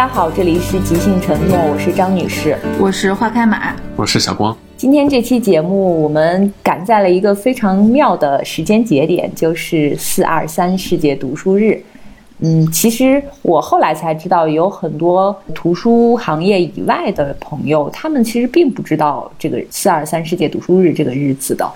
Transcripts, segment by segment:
大家好，这里是即兴承诺，我是张女士，我是花开马，我是小光。今天这期节目我们赶在了一个非常妙的时间节点，就是四二三世界读书日。嗯，其实我后来才知道，有很多图书行业以外的朋友，他们其实并不知道这个四二三世界读书日这个日子的。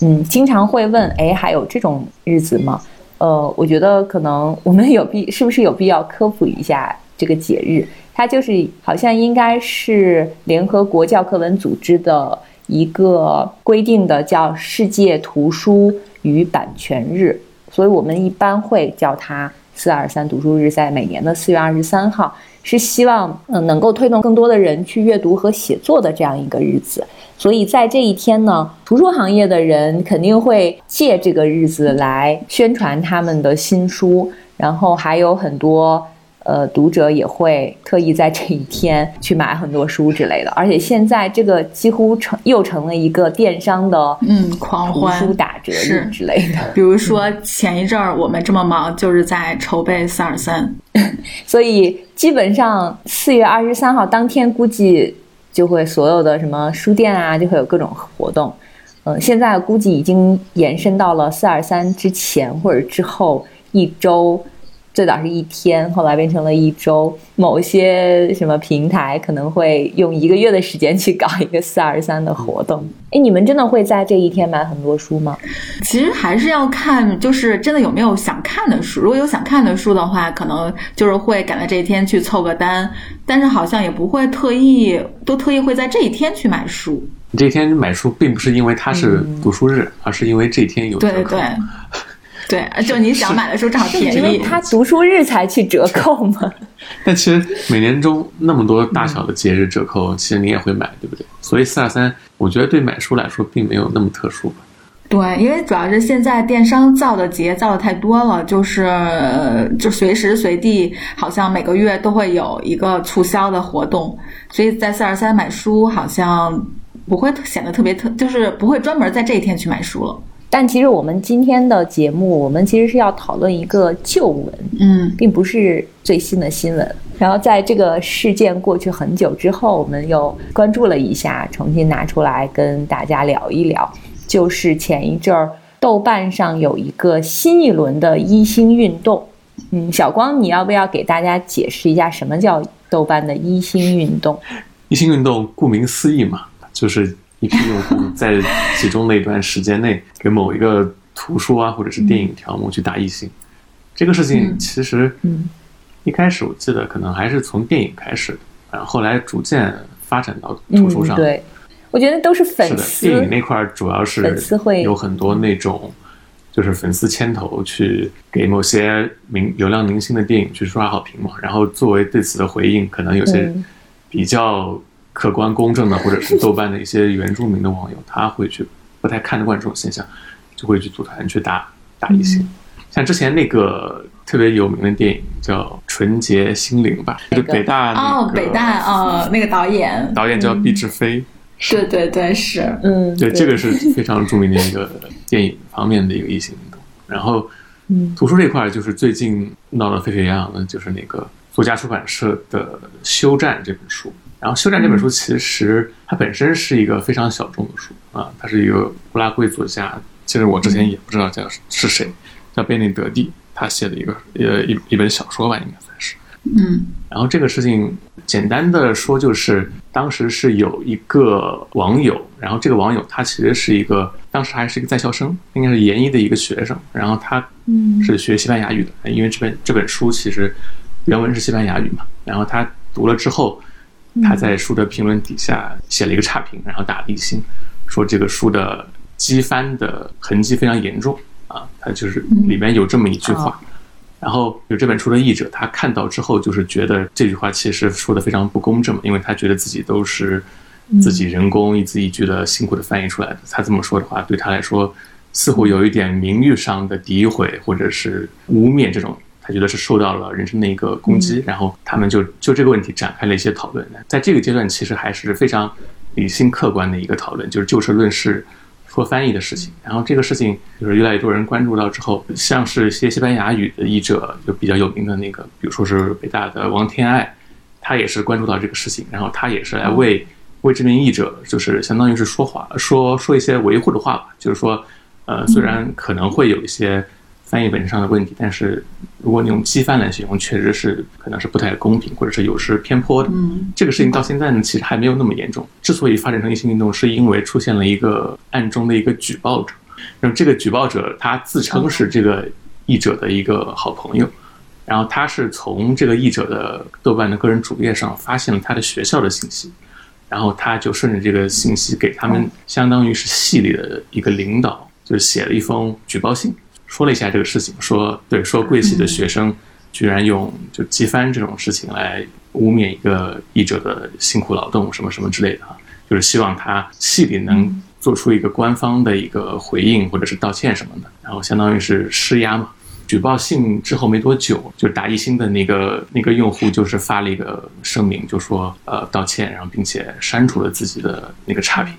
嗯，经常会问，哎，还有这种日子吗？呃，我觉得可能我们有必是不是有必要科普一下这个节日？它就是好像应该是联合国教科文组织的一个规定的，叫世界图书与版权日，所以我们一般会叫它。四二三读书日在每年的四月二十三号，是希望嗯能够推动更多的人去阅读和写作的这样一个日子。所以在这一天呢，图书行业的人肯定会借这个日子来宣传他们的新书，然后还有很多。呃，读者也会特意在这一天去买很多书之类的，而且现在这个几乎成又成了一个电商的嗯狂欢书打折日之类的。比如说前一阵儿我们这么忙，就是在筹备四二三，所以基本上四月二十三号当天估计就会所有的什么书店啊就会有各种活动。嗯，现在估计已经延伸到了四二三之前或者之后一周。最早是一天，后来变成了一周。某些什么平台可能会用一个月的时间去搞一个四二三的活动。哎，你们真的会在这一天买很多书吗？其实还是要看，就是真的有没有想看的书。如果有想看的书的话，可能就是会赶在这一天去凑个单。但是好像也不会特意都特意会在这一天去买书。你这一天买书，并不是因为它是读书日，而是因为这一天有对对对。对，就你想买的时候正好便宜，因为他读书日才去折扣嘛。但其实每年中那么多大小的节日折扣，其实你也会买，对不对？所以四二三，我觉得对买书来说并没有那么特殊吧。对，因为主要是现在电商造的节造的太多了，就是就随时随地好像每个月都会有一个促销的活动，所以在四二三买书好像不会显得特别特，就是不会专门在这一天去买书了。但其实我们今天的节目，我们其实是要讨论一个旧闻，嗯，并不是最新的新闻。然后在这个事件过去很久之后，我们又关注了一下，重新拿出来跟大家聊一聊。就是前一阵儿，豆瓣上有一个新一轮的一星运动。嗯，小光，你要不要给大家解释一下什么叫豆瓣的一星运动？一星运动顾名思义嘛，就是。一批用户在其中的一段时间内 给某一个图书啊，或者是电影条目去打一星，这个事情其实，一开始我记得可能还是从电影开始的，然后后来逐渐发展到图书上。对，我觉得都是粉丝。电影那块主要是粉丝会有很多那种，就是粉丝牵头去给某些明流量明星的电影去刷好评嘛，然后作为对此的回应，可能有些比较。客观公正的，或者是 豆瓣的一些原住民的网友，他会去不太看得惯这种现象，就会去组团去打打一些。像之前那个特别有名的电影叫《纯洁心灵》吧，就北大哦，北大哦，那个导演。导演叫毕志飞，对对对，是嗯，对这个是非常著名的一个电影方面的一个异性运动。然后，嗯，图书这块就是最近闹得沸沸扬扬的，就是那个作家出版社的《休战》这本书。然后《休战》这本书其实它本身是一个非常小众的书啊，它是一个乌拉圭作家，其实我之前也不知道叫是谁，叫贝内德蒂，他写的一个呃一一本小说吧，应该算是。嗯。然后这个事情简单的说，就是当时是有一个网友，然后这个网友他其实是一个当时还是一个在校生，应该是研一的一个学生，然后他是学西班牙语的，因为这本这本书其实原文是西班牙语嘛，然后他读了之后。他在书的评论底下写了一个差评，然后打了一星，说这个书的机翻的痕迹非常严重啊，他就是里面有这么一句话，然后有这本书的译者，他看到之后就是觉得这句话其实说的非常不公正嘛，因为他觉得自己都是自己人工一字一句的辛苦的翻译出来的，他这么说的话对他来说似乎有一点名誉上的诋毁或者是污蔑这种。他觉得是受到了人身的一个攻击，然后他们就就这个问题展开了一些讨论。在这个阶段，其实还是非常理性客观的一个讨论，就是就事论事说翻译的事情。然后这个事情就是越来越多人关注到之后，像是一些西班牙语的译者，就比较有名的那个，比如说是北大的王天爱，他也是关注到这个事情，然后他也是来为为这名译者，就是相当于是说话，说说一些维护的话吧，就是说，呃，虽然可能会有一些翻译本身上的问题，但是如果你用机翻来形容，确实是可能是不太公平，或者是有失偏颇的。嗯，这个事情到现在呢，其实还没有那么严重。之所以发展成一性运动，是因为出现了一个暗中的一个举报者，然后这个举报者他自称是这个译者的一个好朋友。然后他是从这个译者的豆瓣的个人主页上发现了他的学校的信息，然后他就顺着这个信息给他们相当于是系里的一个领导，就是写了一封举报信，说了一下这个事情，说对，说贵系的学生居然用就机翻这种事情来污蔑一个译者的辛苦劳动什么什么之类的啊，就是希望他系里能做出一个官方的一个回应或者是道歉什么的，然后相当于是施压嘛。举报信之后没多久，就打一星的那个那个用户就是发了一个声明，就说呃道歉，然后并且删除了自己的那个差评，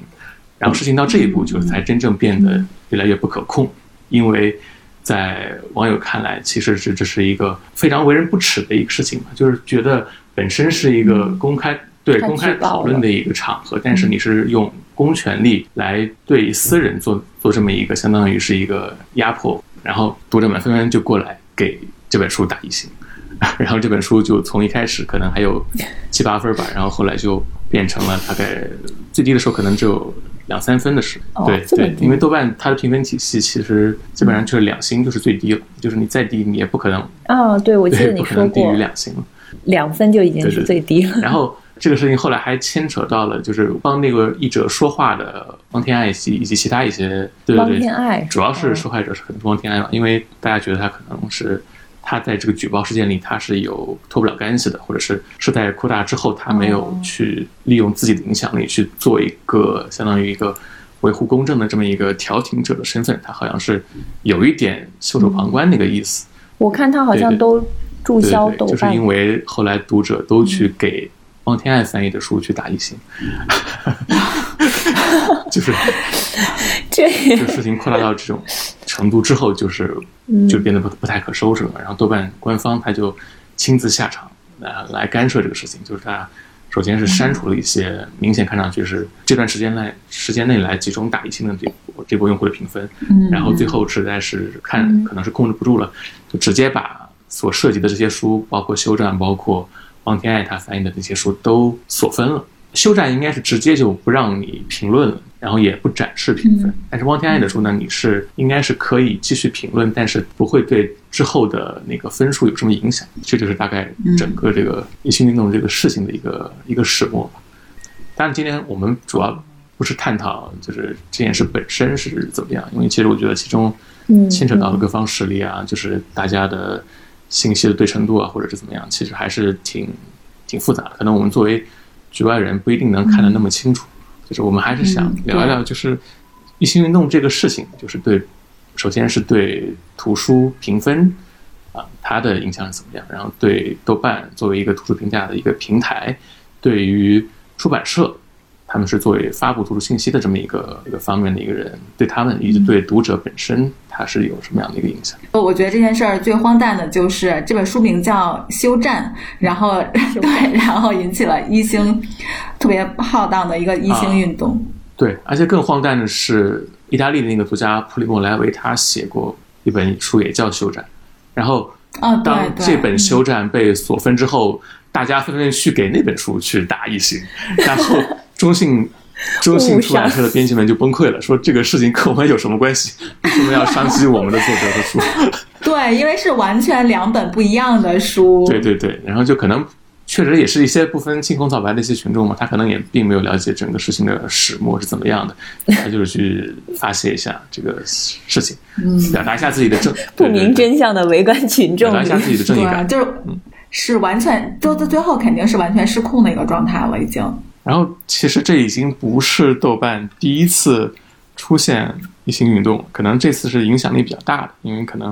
然后事情到这一步，就是才真正变得越来越不可控，因为在网友看来，其实是这是一个非常为人不齿的一个事情嘛，就是觉得本身是一个公开对公开讨论的一个场合，但是你是用公权力来对私人做做这么一个相当于是一个压迫。然后读者们纷纷就过来给这本书打一星，然后这本书就从一开始可能还有七八分吧，然后后来就变成了大概最低的时候可能只有两三分的时候。对对，因为豆瓣它的评分体系其实基本上就是两星就是最低了，就是你再低你也不可能。啊，对，我记得你说过，低于两星了，两分就已经是最低了。然后。这个事情后来还牵扯到了，就是帮那个译者说话的汪天爱以及以及其他一些对对对，主要是受害者是很多汪天爱嘛，因为大家觉得他可能是他在这个举报事件里他是有脱不了干系的，或者是事态扩大之后他没有去利用自己的影响力去做一个相当于一个维护公正的这么一个调停者的身份，他好像是有一点袖手旁观那个意思。我看他好像都注销豆瓣，就是因为后来读者都去给。汪天爱翻译的书去打一星，就是这这事情扩大到这种程度之后，就是就变得不不太可收拾了。然后豆瓣官方他就亲自下场来来干涉这个事情，就是他首先是删除了一些明显看上去是这段时间来时间内来集中打一星的这波这波用户的评分，然后最后实在是看可能是控制不住了，就直接把所涉及的这些书，包括修正，包括。汪天爱他翻译的那些书都锁分了，休战应该是直接就不让你评论了，然后也不展示评分。但是汪天爱的书呢，你是应该是可以继续评论，但是不会对之后的那个分数有什么影响。这就是大概整个这个一心运动这个事情的一个一个始末吧。当然，今天我们主要不是探讨就是这件事本身是怎么样，因为其实我觉得其中牵扯到了各方势力啊，就是大家的。信息的对称度啊，或者是怎么样，其实还是挺挺复杂的。可能我们作为局外人不一定能看得那么清楚。就是我们还是想聊一聊，就是一心运动这个事情，就是对，首先是对图书评分啊，它的影响是怎么样？然后对豆瓣作为一个图书评价的一个平台，对于出版社。他们是作为发布图书信息的这么一个一个方面的一个人，对他们以及对读者本身，他是有什么样的一个影响？我觉得这件事儿最荒诞的就是这本书名叫《休战》，然后 对，然后引起了一星特别浩荡的一个一星运动。对，而且更荒诞的是，意大利的那个作家普里莫莱维他写过一本书，也叫《休战》，然后当这本《休战》被锁分之后，大家纷纷去给那本书去打一星，然后。中信，中信出版社的编辑们就崩溃了，说这个事情跟我们有什么关系？为什么要伤及我们的作者的书？对，因为是完全两本不一样的书。对对对，然后就可能确实也是一些不分青红皂白的一些群众嘛，他可能也并没有了解整个事情的始末是怎么样的，他就是去发泄一下这个事情，表达一下自己的正 不明真相的围观群众，表达一下自己的正义感，就是是完全都到最后肯定是完全失控的一个状态了，已经。然后，其实这已经不是豆瓣第一次出现一些运动，可能这次是影响力比较大的，因为可能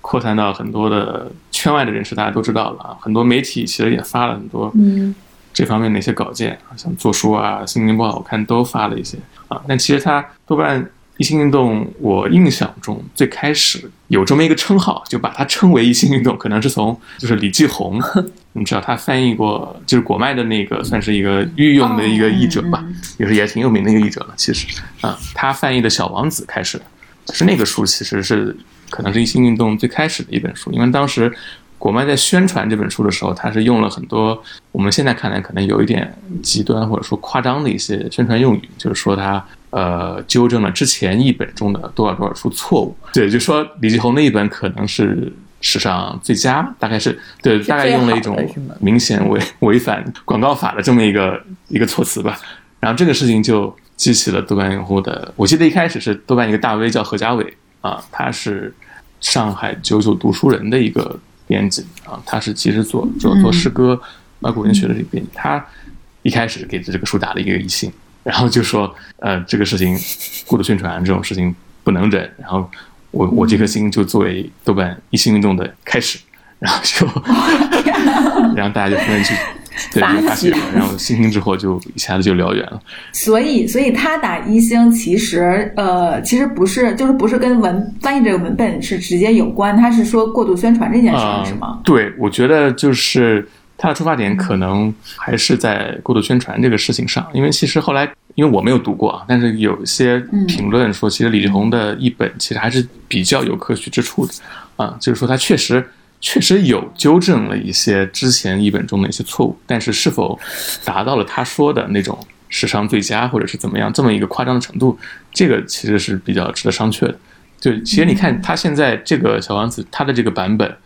扩散到很多的圈外的人士，大家都知道了啊。很多媒体其实也发了很多这方面的一些稿件，像做书啊、心情不好看都发了一些啊。但其实它豆瓣一心运动，我印象中最开始有这么一个称号，就把它称为一心运动，可能是从 就是李继红，你知道他翻译过，就是果麦的那个，算是一个御用的一个译者吧，也是也挺有名的一个译者了。其实啊，他翻译的小王子开始的，就是那个书其实是可能是一心运动最开始的一本书，因为当时。果麦在宣传这本书的时候，他是用了很多我们现在看来可能有一点极端或者说夸张的一些宣传用语，就是说他呃纠正了之前一本中的多少多少处错误。对，就说李继红那一本可能是史上最佳，大概是对，大概用了一种明显违违反广告法的这么一个一个措辞吧。然后这个事情就激起了豆瓣用户的，我记得一开始是豆瓣一个大 V 叫何家伟啊，他是上海九九读书人的一个。编辑啊，他是其实做做做诗歌、啊古文学的这个编辑。他一开始给这个书打了一个一星，然后就说，呃，这个事情过度宣传这种事情不能忍。然后我我这颗心就作为豆瓣一星运动的开始，然后就，然后大家就纷纷去。对，发起了，然后星星之火就一下子就燎原了。所以，所以他打一星其实，呃，其实不是，就是不是跟文翻译这个文本是直接有关，他是说过度宣传这件事情是吗？对，我觉得就是他的出发点可能还是在过度宣传这个事情上，因为其实后来，因为我没有读过啊，但是有一些评论说，其实李继红的译本其实还是比较有可取之处的啊，就是说他确实。确实有纠正了一些之前译本中的一些错误，但是是否达到了他说的那种史上最佳或者是怎么样这么一个夸张的程度，这个其实是比较值得商榷的。就其实你看他现在这个小王子他的这个版本，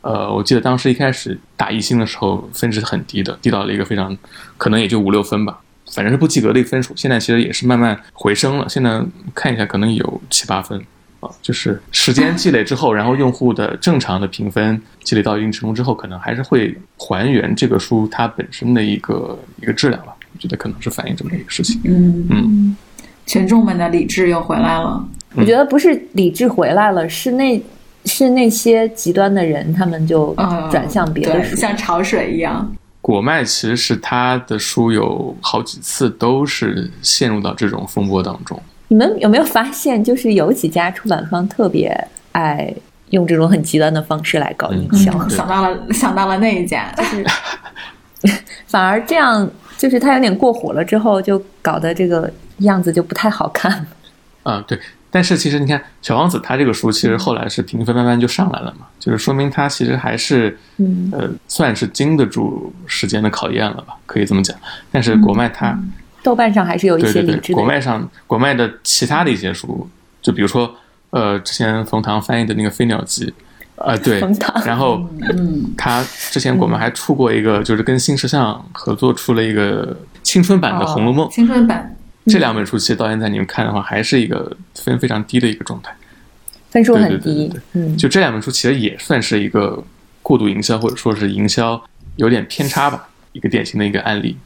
呃，我记得当时一开始打一星的时候分值很低的，低到了一个非常可能也就五六分吧，反正是不及格的一个分数。现在其实也是慢慢回升了，现在看一下可能有七八分。啊，就是时间积累之后，然后用户的正常的评分积累到一定程度之后，可能还是会还原这个书它本身的一个一个质量吧。我觉得可能是反映这么一个事情。嗯嗯，群众们的理智又回来了。我觉得不是理智回来了，是那，是那些极端的人，他们就转向别的书，像潮水一样。果麦其实是他的书有好几次都是陷入到这种风波当中。你们有没有发现，就是有几家出版方特别爱用这种很极端的方式来搞营销？想到了，想到了那一家，就 是反而这样，就是他有点过火了之后，就搞得这个样子就不太好看。嗯，对。但是其实你看，《小王子》他这个书其实后来是评分慢慢就上来了嘛，就是说明他其实还是呃算是经得住时间的考验了吧，可以这么讲。但是国麦他。豆瓣上还是有一些理智的。国外上，国外的其他的一些书，就比如说，呃，之前冯唐翻译的那个《飞鸟集》，啊，对，然后，嗯，他之前我们还出过一个，就是跟新时尚合作出了一个青春版的《红楼梦》。青春版。这两本书其实到现在你们看的话，还是一个分非常低的一个状态。分数很低。嗯。就这两本书其实也算是一个过度营销，或者说是营销有点偏差吧，一个典型的一个案例。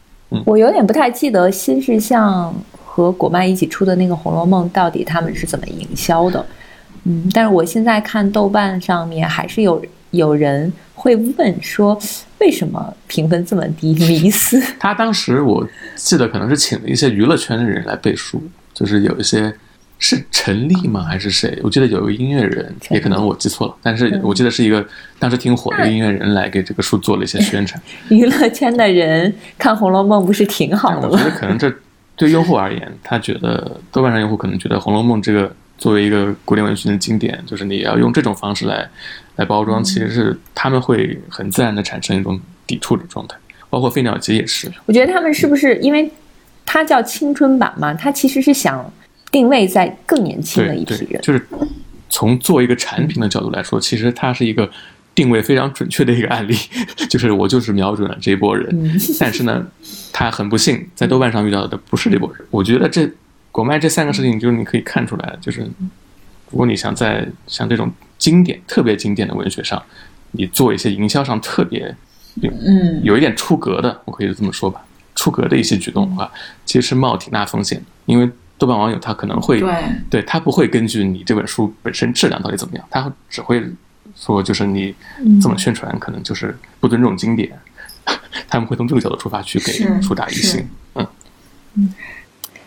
我有点不太记得新世相和果麦一起出的那个《红楼梦》到底他们是怎么营销的，嗯，但是我现在看豆瓣上面还是有有人会问说为什么评分这么低？迷思。他当时我记得可能是请了一些娱乐圈的人来背书，就是有一些。是陈立吗？还是谁？我记得有一个音乐人，也可能我记错了。但是我记得是一个当时挺火的一个音乐人来给这个书做了一些宣传。娱乐圈的人看《红楼梦》不是挺好的吗？我觉得可能这对用户而言，他觉得豆瓣上用户可能觉得《红楼梦》这个作为一个古典文学的经典，就是你要用这种方式来来包装，其实是他们会很自然的产生一种抵触的状态。包括《飞鸟集》也是。我觉得他们是不是因为它叫青春版嘛？他其实是想。定位在更年轻的一批人，就是从做一个产品的角度来说，其实它是一个定位非常准确的一个案例。就是我就是瞄准了这一波人，但是呢，他很不幸在豆瓣上遇到的不是这波人。我觉得这国漫这三个事情，就是你可以看出来，就是如果你想在像这种经典、特别经典的文学上，你做一些营销上特别，嗯，有一点出格的，我可以这么说吧，出格的一些举动的话，其实是冒挺大风险的，因为。豆瓣网友他可能会对，对他不会根据你这本书本身质量到底怎么样，他只会说就是你这么宣传可能就是不尊重经典，他们会从这个角度出发去给书打一星，嗯嗯。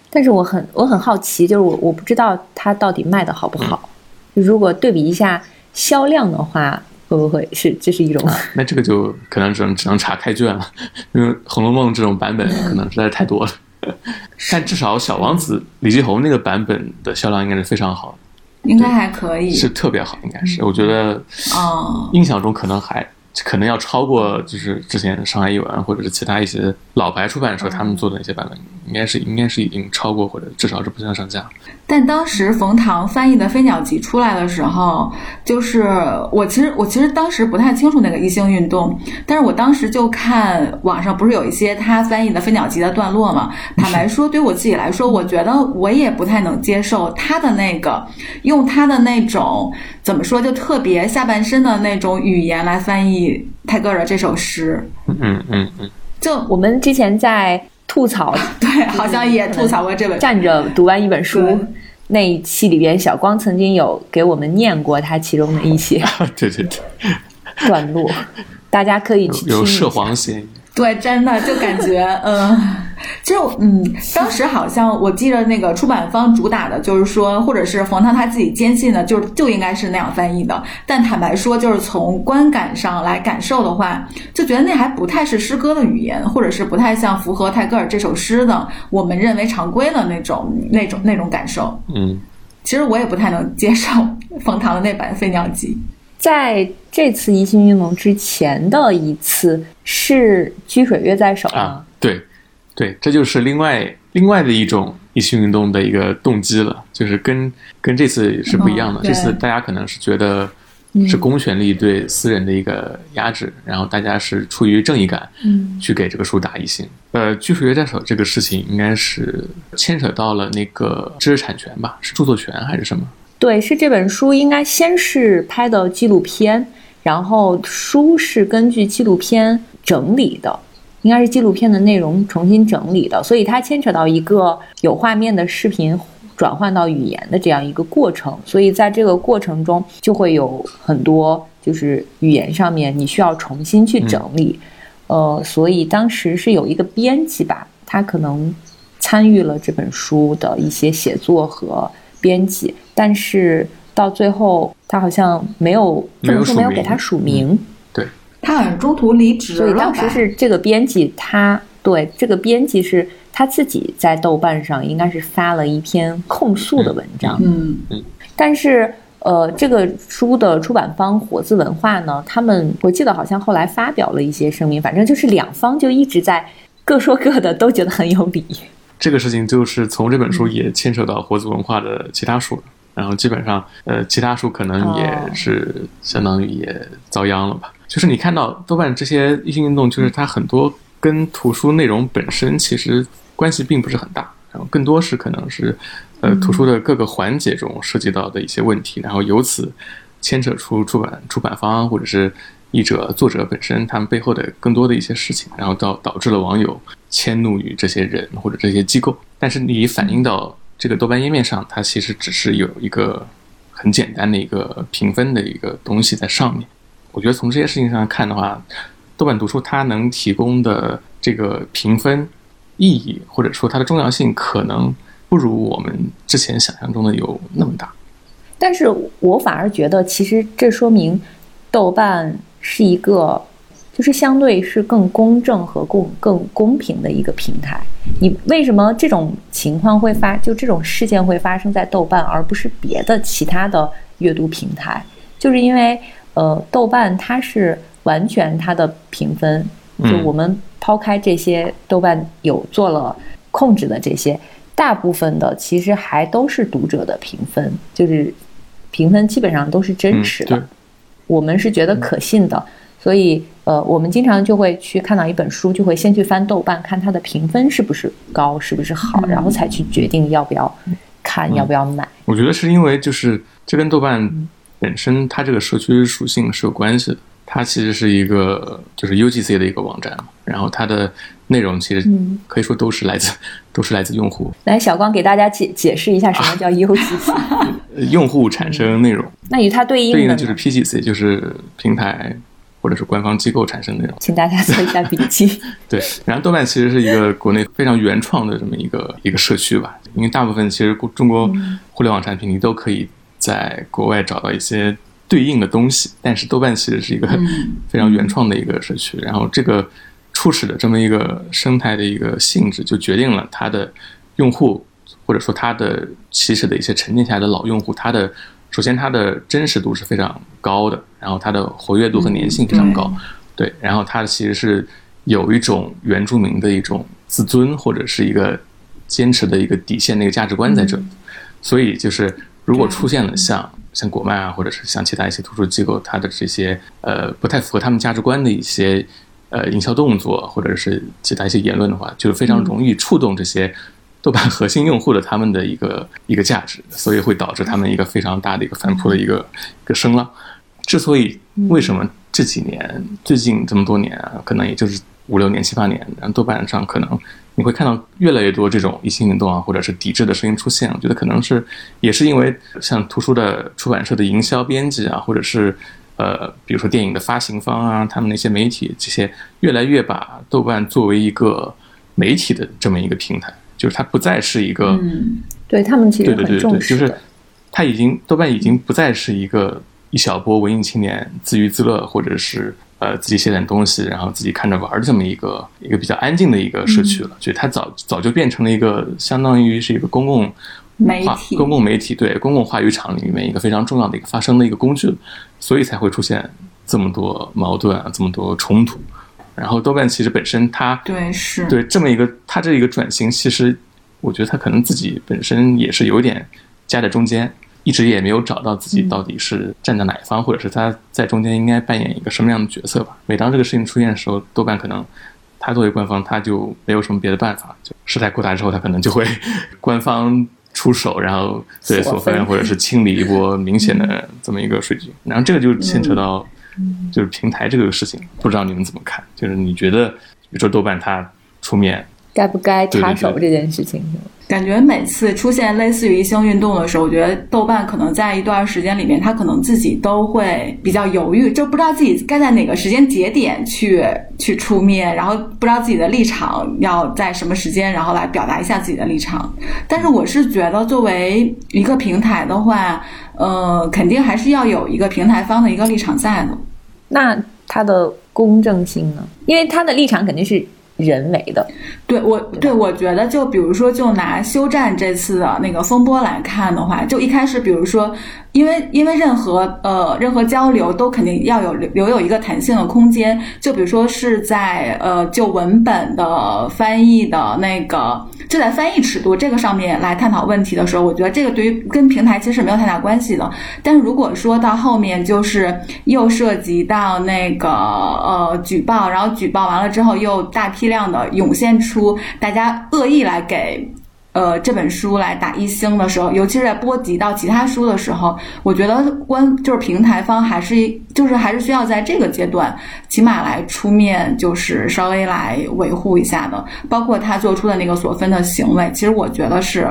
但是我很我很好奇，就是我我不知道它到底卖的好不好。如果对比一下销量的话，会不会是这是一种？那这个就可能只能只能查开卷了，因为《红楼梦》这种版本 可能实在是太多了。但至少《小王子》李继红那个版本的销量应该是非常好的，应该还可以，是特别好，应该是。我觉得，哦，印象中可能还。可能要超过，就是之前上海译文或者是其他一些老牌出版社他们做的那些版本，应该是应该是已经超过或者至少是不相上下。但当时冯唐翻译的《飞鸟集》出来的时候，就是我其实我其实当时不太清楚那个一星运动，但是我当时就看网上不是有一些他翻译的《飞鸟集》的段落嘛。坦白说，对我自己来说，我觉得我也不太能接受他的那个用他的那种怎么说就特别下半身的那种语言来翻译。泰戈尔这首诗，嗯嗯嗯，就我们之前在吐槽，对，好像也吐槽过这本。站着读完一本书那一期里边，小光曾经有给我们念过他其中的一些，对对对，段落，大家可以去有涉黄嫌疑。对，真的就感觉，嗯，其实，嗯，当时好像我记得那个出版方主打的就是说，或者是冯唐他自己坚信的，就是就应该是那样翻译的。但坦白说，就是从观感上来感受的话，就觉得那还不太是诗歌的语言，或者是不太像符合泰戈尔这首诗的我们认为常规的那种那种那种感受。嗯，其实我也不太能接受 冯唐的那版《飞鸟集》。在这次一心运动之前的一次是居水月在手啊，对，对，这就是另外另外的一种一心运动的一个动机了，就是跟跟这次是不一样的。这次大家可能是觉得是公权力对私人的一个压制，然后大家是出于正义感，嗯，去给这个书打一星。呃，居水月在手这个事情应该是牵扯到了那个知识产权吧？是著作权还是什么？对，是这本书应该先是拍的纪录片，然后书是根据纪录片整理的，应该是纪录片的内容重新整理的，所以它牵扯到一个有画面的视频转换到语言的这样一个过程，所以在这个过程中就会有很多就是语言上面你需要重新去整理，呃，所以当时是有一个编辑吧，他可能参与了这本书的一些写作和。编辑，但是到最后他好像没有，没有没有给他署名。对，他好像中途离职了。所以当时是这个编辑，他对这个编辑是他自己在豆瓣上应该是发了一篇控诉的文章。嗯嗯。但是呃，这个书的出版方火字文化呢，他们我记得好像后来发表了一些声明，反正就是两方就一直在各说各的，都觉得很有理。这个事情就是从这本书也牵扯到活字文化的其他书，然后基本上，呃，其他书可能也是相当于也遭殃了吧。就是你看到豆瓣这些异性运动，就是它很多跟图书内容本身其实关系并不是很大，然后更多是可能是，呃，图书的各个环节中涉及到的一些问题，然后由此牵扯出出版出版方或者是。译者、作者本身，他们背后的更多的一些事情，然后导导致了网友迁怒于这些人或者这些机构。但是你反映到这个豆瓣页面上，它其实只是有一个很简单的一个评分的一个东西在上面。我觉得从这些事情上看的话，豆瓣读书它能提供的这个评分意义或者说它的重要性，可能不如我们之前想象中的有那么大。但是我反而觉得，其实这说明豆瓣。是一个，就是相对是更公正和更更公平的一个平台。你为什么这种情况会发，就这种事件会发生在豆瓣，而不是别的其他的阅读平台？就是因为，呃，豆瓣它是完全它的评分，就我们抛开这些豆瓣有做了控制的这些，大部分的其实还都是读者的评分，就是评分基本上都是真实的。我们是觉得可信的，所以呃，我们经常就会去看到一本书，就会先去翻豆瓣，看它的评分是不是高，是不是好，然后才去决定要不要看，要不要买。我觉得是因为就是这跟豆瓣本身它这个社区属性是有关系的，它其实是一个就是 UGC 的一个网站嘛，然后它的内容其实可以说都是来自都是来自用户。来，小光给大家解解释一下什么叫 UGC。用户产生内容，那与它对应对应的就是 PGC，就是平台或者是官方机构产生内容。请大家做一下笔记。对，然后豆瓣其实是一个国内非常原创的这么一个一个社区吧，因为大部分其实中国互联网产品你都可以在国外找到一些对应的东西，但是豆瓣其实是一个 非常原创的一个社区，然后这个初始的这么一个生态的一个性质，就决定了它的用户或者说它的起始的一些沉淀下来的老用户，它的首先它的真实度是非常高的，然后它的活跃度和粘性非常高，对，然后它其实是有一种原住民的一种自尊或者是一个。坚持的一个底线，那个价值观在这里，所以就是如果出现了像像国漫啊，或者是像其他一些图书机构，它的这些呃不太符合他们价值观的一些呃营销动作，或者是其他一些言论的话，就是非常容易触动这些豆瓣核心用户的他们的一个一个价值，所以会导致他们一个非常大的一个反扑的一个一个声浪。之所以为什么这几年最近这么多年啊，可能也就是五六年七八年，然后豆瓣上可能。你会看到越来越多这种一性运动啊，或者是抵制的声音出现。我觉得可能是也是因为像图书的出版社的营销编辑啊，或者是呃，比如说电影的发行方啊，他们那些媒体这些越来越把豆瓣作为一个媒体的这么一个平台，就是它不再是一个，嗯，对他们其实很重视，就是它已经豆瓣已经不再是一个一小波文艺青年自娱自乐，或者是。呃，自己写点东西，然后自己看着玩的这么一个一个比较安静的一个社区了，就它早早就变成了一个相当于是一个公共媒体、公共媒体对公共话语场里面一个非常重要的一个发声的一个工具，所以才会出现这么多矛盾啊，这么多冲突。然后豆瓣其实本身它对是对这么一个它这一个转型，其实我觉得它可能自己本身也是有点夹在中间。一直也没有找到自己到底是站在哪一方，或者是他在中间应该扮演一个什么样的角色吧。每当这个事情出现的时候，豆瓣可能他作为官方，他就没有什么别的办法。就事态扩大之后，他可能就会 官方出手，然后对索分，或者是清理一波明显的这么一个水军。然后这个就牵扯到就是平台这个事情，不知道你们怎么看？就是你觉得，比如说豆瓣他出面该不该插手这件事情？感觉每次出现类似于一星运动的时候，我觉得豆瓣可能在一段时间里面，他可能自己都会比较犹豫，就不知道自己该在哪个时间节点去去出面，然后不知道自己的立场要在什么时间，然后来表达一下自己的立场。但是我是觉得，作为一个平台的话，呃，肯定还是要有一个平台方的一个立场在的。那它的公正性呢？因为它的立场肯定是。人为的，对我对我觉得，就比如说，就拿休战这次的那个风波来看的话，就一开始，比如说。因为因为任何呃任何交流都肯定要有留留有一个弹性的空间，就比如说是在呃就文本的翻译的那个就在翻译尺度这个上面来探讨问题的时候，我觉得这个对于跟平台其实是没有太大关系的。但是如果说到后面就是又涉及到那个呃举报，然后举报完了之后又大批量的涌现出大家恶意来给。呃，这本书来打一星的时候，尤其是在波及到其他书的时候，我觉得关就是平台方还是就是还是需要在这个阶段，起码来出面，就是稍微来维护一下的。包括他做出的那个所分的行为，其实我觉得是，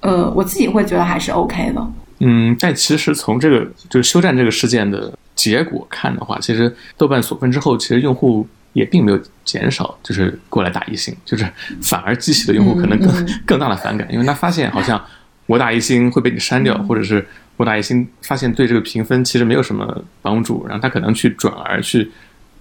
呃，我自己会觉得还是 OK 的。嗯，但其实从这个就是休战这个事件的结果看的话，其实豆瓣所分之后，其实用户。也并没有减少，就是过来打一星，就是反而激起了用户可能更 更大的反感，因为他发现好像我打一星会被你删掉，或者是我打一星发现对这个评分其实没有什么帮助，然后他可能去转而去。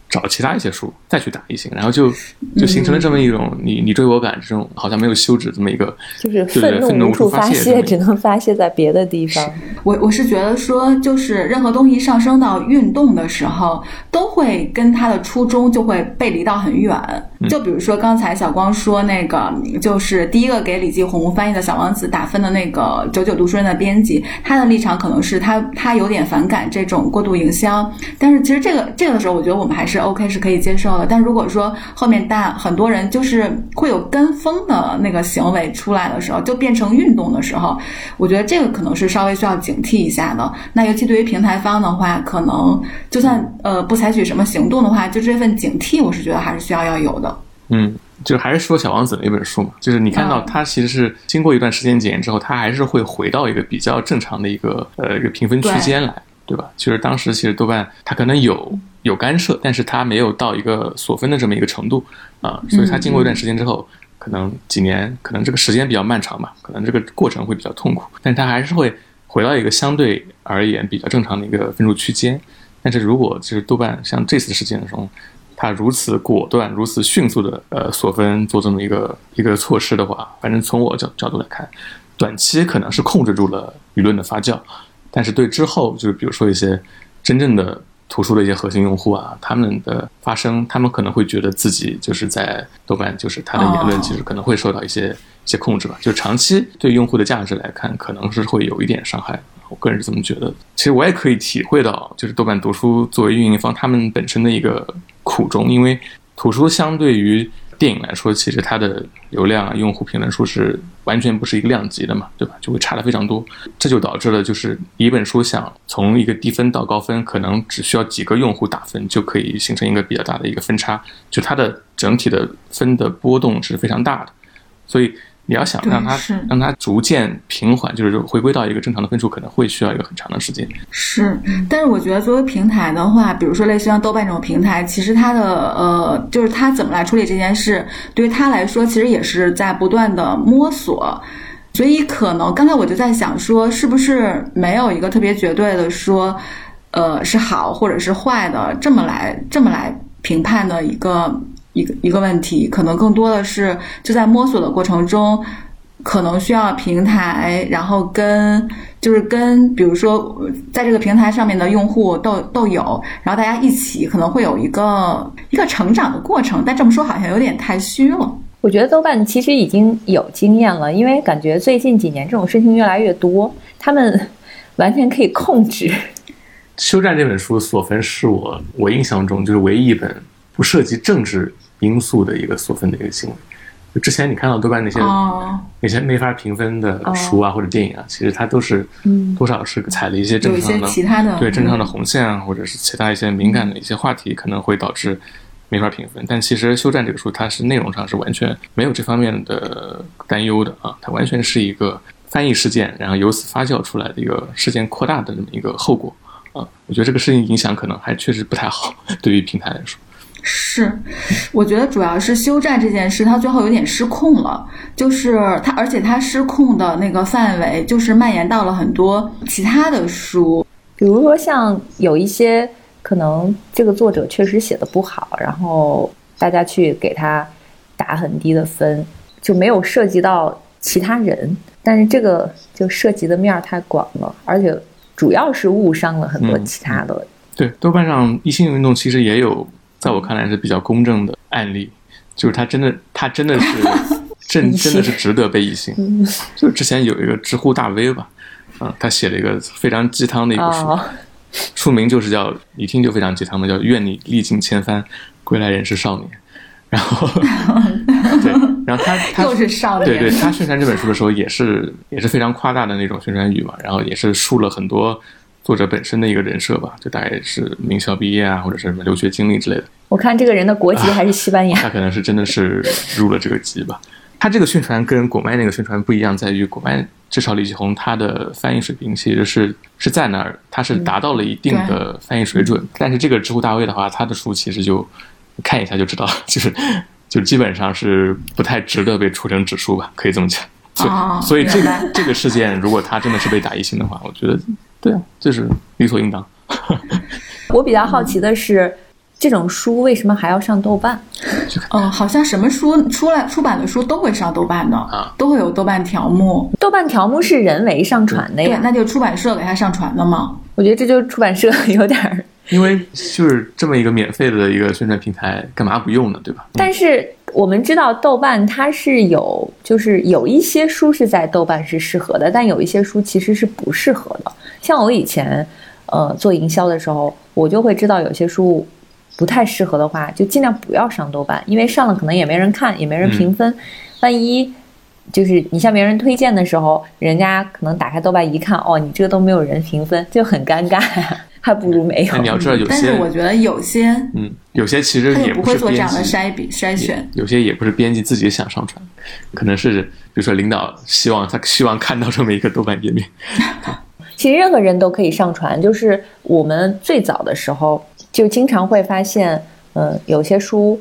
找其他一些书再去打一星，然后就就形成了这么一种你你追我赶这种好像没有休止这么一个，就是愤怒无处发泄，只能发泄在别的地方。我我是觉得说，就是任何东西上升到运动的时候，都会跟它的初衷就会背离到很远。就比如说刚才小光说那个，就是第一个给李继红翻译的小王子打分的那个九九读书人的编辑，他的立场可能是他他有点反感这种过度营销，但是其实这个这个的时候，我觉得我们还是。OK 是可以接受的，但如果说后面大很多人就是会有跟风的那个行为出来的时候，就变成运动的时候，我觉得这个可能是稍微需要警惕一下的。那尤其对于平台方的话，可能就算呃不采取什么行动的话，就这份警惕，我是觉得还是需要要有的。嗯，就还是说小王子那本书嘛，就是你看到它其实是经过一段时间检验之后，它还是会回到一个比较正常的一个呃一个评分区间来。对吧？其实当时其实豆瓣它可能有有干涉，但是它没有到一个锁分的这么一个程度啊，所以它经过一段时间之后，可能几年，可能这个时间比较漫长吧，可能这个过程会比较痛苦，但它还是会回到一个相对而言比较正常的一个分数区间。但是如果就是豆瓣像这次事件中，它如此果断、如此迅速的呃锁分做这么一个一个措施的话，反正从我角角度来看，短期可能是控制住了舆论的发酵，但是对之后就是比如说一些真正的。图书的一些核心用户啊，他们的发声，他们可能会觉得自己就是在豆瓣，就是他的言论其实可能会受到一些一些控制吧。就长期对用户的价值来看，可能是会有一点伤害。我个人是这么觉得。其实我也可以体会到，就是豆瓣读书作为运营方，他们本身的一个苦衷，因为图书相对于。电影来说，其实它的流量啊、用户评论数是完全不是一个量级的嘛，对吧？就会差的非常多，这就导致了就是一本书想从一个低分到高分，可能只需要几个用户打分就可以形成一个比较大的一个分差，就它的整体的分的波动是非常大的，所以。你要想让它让它逐渐平缓，就是回归到一个正常的分数，可能会需要一个很长的时间。是，但是我觉得作为平台的话，比如说类似像豆瓣这种平台，其实它的呃，就是它怎么来处理这件事，对于它来说，其实也是在不断的摸索。所以可能刚才我就在想说，是不是没有一个特别绝对的说，呃，是好或者是坏的这么来这么来评判的一个。一个一个问题，可能更多的是就在摸索的过程中，可能需要平台，然后跟就是跟比如说在这个平台上面的用户都都有，然后大家一起可能会有一个一个成长的过程。但这么说好像有点太虚了。我觉得豆瓣其实已经有经验了，因为感觉最近几年这种事情越来越多，他们 完全可以控制。《休战》这本书所分是我我印象中就是唯一一本不涉及政治。因素的一个所分的一个行为，就之前你看到豆瓣那些那些没法评分的书啊或者电影啊，其实它都是多少是踩了一些正常的其他的对正常的红线啊，或者是其他一些敏感的一些话题，可能会导致没法评分。但其实《休战》这个书，它是内容上是完全没有这方面的担忧的啊，它完全是一个翻译事件，然后由此发酵出来的一个事件扩大的这么一个后果啊。我觉得这个事情影响可能还确实不太好，对于平台来说。是，我觉得主要是休战这件事，他最后有点失控了。就是他，而且他失控的那个范围，就是蔓延到了很多其他的书，比如说像有一些可能这个作者确实写的不好，然后大家去给他打很低的分，就没有涉及到其他人。但是这个就涉及的面儿太广了，而且主要是误伤了很多其他的。对，豆瓣上一心运动其实也有。在我看来是比较公正的案例，就是他真的，他真的是 真真的是值得被异性。就之前有一个知乎大 V 吧，啊，他写了一个非常鸡汤的一本书，书名就是叫一听就非常鸡汤的，叫《愿你历尽千帆，归来仍是少年》。然后，对，然后他他又是少年，对对，他宣传这本书的时候也是也是非常夸大的那种宣传语嘛，然后也是树了很多。作者本身的一个人设吧，就大概是名校毕业啊，或者是什么留学经历之类的。我看这个人的国籍还是西班牙，他可能是真的是入了这个籍吧。他这个宣传跟国麦那个宣传不一样，在于国麦至少李继红他的翻译水平其实是是在那儿，他是达到了一定的翻译水准。但是这个知乎大 V 的话，他的书其实就看一下就知道，就是就基本上是不太值得被出成指数吧，可以这么讲。所以这个这个事件，如果他真的是被打一星的话，我觉得。对啊，这是理所应当。我比较好奇的是，这种书为什么还要上豆瓣？嗯，好像什么书出来出版的书都会上豆瓣的啊，都会有豆瓣条目。豆瓣条目是人为上传的呀？那就出版社给他上传的嘛？我觉得这就是出版社 有点儿。因为就是这么一个免费的一个宣传平台，干嘛不用呢？对吧？但是我们知道豆瓣它是有，就是有一些书是在豆瓣是适合的，但有一些书其实是不适合的。像我以前，呃，做营销的时候，我就会知道有些书不太适合的话，就尽量不要上豆瓣，因为上了可能也没人看，也没人评分。万一就是你向别人推荐的时候，人家可能打开豆瓣一看，哦，你这个都没有人评分，就很尴尬，还不如没有。你要知道，有些，但是我觉得有些，嗯，有些其实也不会做这样的筛比筛选，有些也不是编辑自己想上传，可能是比如说领导希望他希望看到这么一个豆瓣页面。其实任何人都可以上传，就是我们最早的时候就经常会发现，嗯，有些书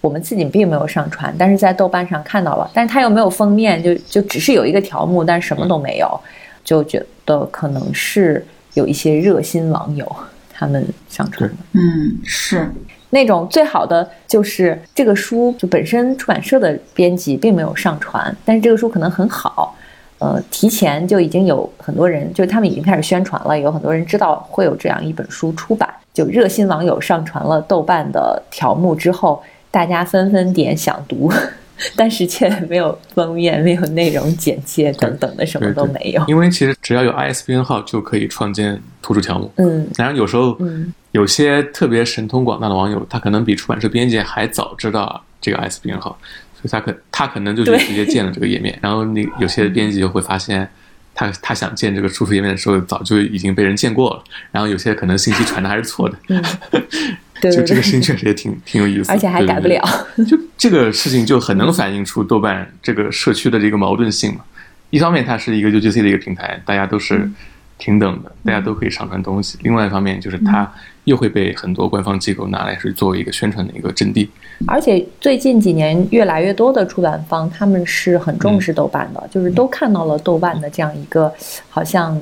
我们自己并没有上传，但是在豆瓣上看到了，但是它又没有封面，就就只是有一个条目，但什么都没有，就觉得可能是有一些热心网友他们上传的。嗯，是那种最好的就是这个书就本身出版社的编辑并没有上传，但是这个书可能很好，呃，提前就已经有很多人，就是他们已经开始宣传了，有很多人知道会有这样一本书出版，就热心网友上传了豆瓣的条目之后。大家纷纷点想读，但是却没有封面、没有内容简介等等的，什么都没有。因为其实只要有 ISBN 号就可以创建图书条目。嗯，然后有时候，有些特别神通广大的网友，他可能比出版社编辑还早知道这个 ISBN 号，所以他可他可能就是直接建了这个页面。然后那有些编辑就会发现，他他想建这个输出页面的时候，早就已经被人建过了。然后有些可能信息传的还是错的。就这个事情确实也挺挺有意思，而且还改不了。就这个事情就很能反映出豆瓣这个社区的这个矛盾性嘛。一方面，它是一个 UGC 的一个平台，大家都是平等的，大家都可以上传东西；另外一方面，就是它又会被很多官方机构拿来是作为一个宣传的一个阵地。而且最近几年，越来越多的出版方他们是很重视豆瓣的，就是都看到了豆瓣的这样一个好像。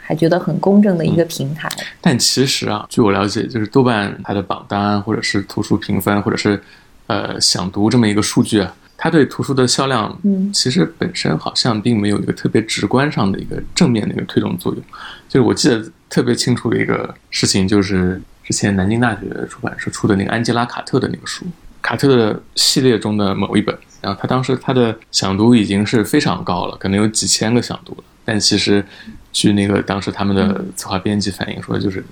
还觉得很公正的一个平台，但其实啊，据我了解，就是豆瓣它的榜单，或者是图书评分，或者是呃想读这么一个数据啊，它对图书的销量，嗯，其实本身好像并没有一个特别直观上的一个正面的一个推动作用。就是我记得特别清楚的一个事情，就是之前南京大学出版社出的那个安吉拉·卡特的那个书，卡特的系列中的某一本，然后他当时他的想读已经是非常高了，可能有几千个想读了，但其实。据那个当时他们的策划编辑反映说，就是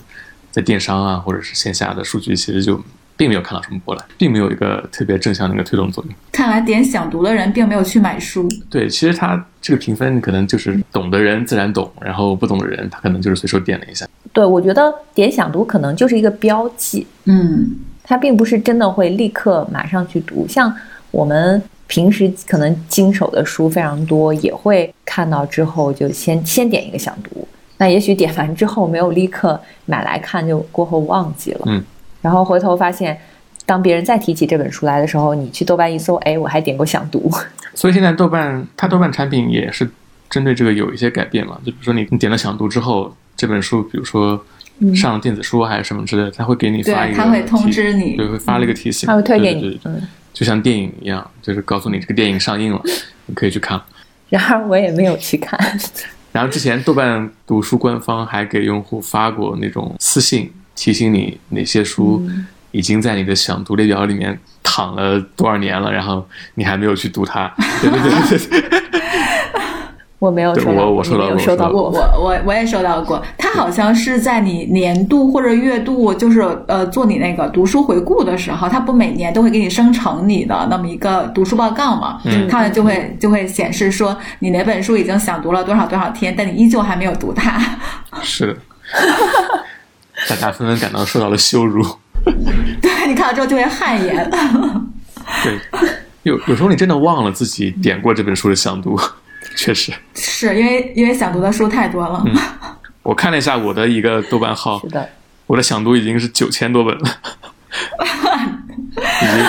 在电商啊，或者是线下的数据，其实就并没有看到什么波澜，并没有一个特别正向的一个推动作用。看来点想读的人并没有去买书。对，其实他这个评分可能就是懂的人自然懂，然后不懂的人他可能就是随手点了一下。对，我觉得点想读可能就是一个标记，嗯，它并不是真的会立刻马上去读，像我们。平时可能经手的书非常多，也会看到之后就先先点一个想读。那也许点完之后没有立刻买来看，就过后忘记了。嗯。然后回头发现，当别人再提起这本书来的时候，你去豆瓣一搜，哎，我还点过想读。所以现在豆瓣它豆瓣产品也是针对这个有一些改变嘛？就比如说你你点了想读之后，这本书比如说上了电子书还是什么之类的，他会给你发一个，他会通知你，对，会发了一个提醒，他会推给你，嗯。就像电影一样，就是告诉你这个电影上映了，你可以去看。然而我也没有去看。然后之前豆瓣读书官方还给用户发过那种私信，提醒你哪些书已经在你的想读列表里面躺了多少年了，然后你还没有去读它。对对对对对。我没有收到，我收到过，收到过，我我我也收到过。它好像是在你年度或者月度，就是呃做你那个读书回顾的时候，它不每年都会给你生成你的那么一个读书报告嘛？嗯，它就会就会显示说你哪本书已经想读了多少多少天，但你依旧还没有读它。是的，大家纷纷感到受到了羞辱。对你看到之后就会汗颜。对，有有时候你真的忘了自己点过这本书的想读。确实是因为因为想读的书太多了。我看了一下我的一个豆瓣号，是的，我的想读已经是九千多本了，已经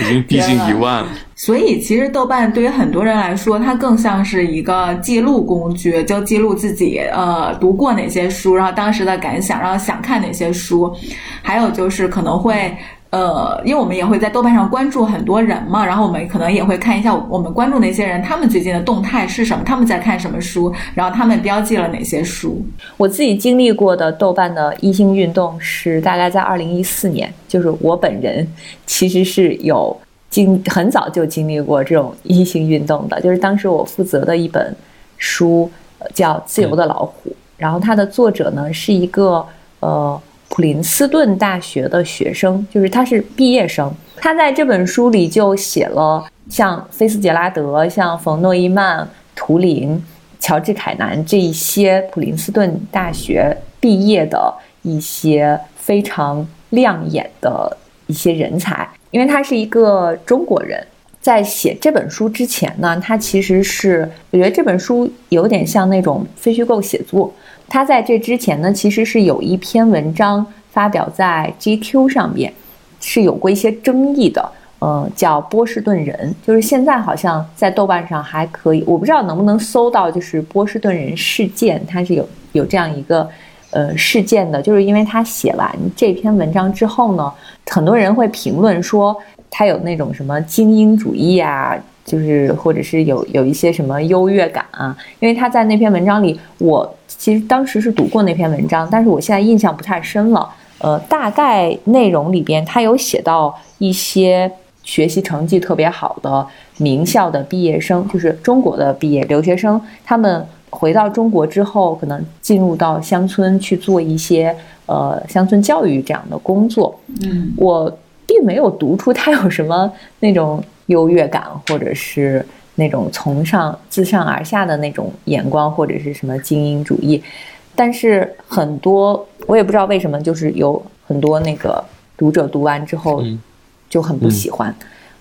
已经逼近一万了。所以其实豆瓣对于很多人来说，它更像是一个记录工具，就记录自己呃读过哪些书，然后当时的感想，然后想看哪些书，还有就是可能会。呃，因为我们也会在豆瓣上关注很多人嘛，然后我们可能也会看一下我们关注那些人，他们最近的动态是什么，他们在看什么书，然后他们标记了哪些书。我自己经历过的豆瓣的一星运动是大概在二零一四年，就是我本人其实是有经很早就经历过这种一星运动的，就是当时我负责的一本书叫《自由的老虎》，然后它的作者呢是一个呃。普林斯顿大学的学生，就是他是毕业生。他在这本书里就写了像菲斯杰拉德、像冯诺依曼、图灵、乔治凯南这一些普林斯顿大学毕业的一些非常亮眼的一些人才。因为他是一个中国人，在写这本书之前呢，他其实是我觉得这本书有点像那种非虚构写作。他在这之前呢，其实是有一篇文章发表在 GQ 上面，是有过一些争议的。呃，叫波士顿人，就是现在好像在豆瓣上还可以，我不知道能不能搜到，就是波士顿人事件，它是有有这样一个呃事件的，就是因为他写完这篇文章之后呢，很多人会评论说他有那种什么精英主义啊，就是或者是有有一些什么优越感啊，因为他在那篇文章里，我其实当时是读过那篇文章，但是我现在印象不太深了，呃，大概内容里边他有写到一些。学习成绩特别好的名校的毕业生，就是中国的毕业留学生，他们回到中国之后，可能进入到乡村去做一些呃乡村教育这样的工作。嗯，我并没有读出他有什么那种优越感，或者是那种从上自上而下的那种眼光，或者是什么精英主义。但是很多我也不知道为什么，就是有很多那个读者读完之后。就很不喜欢，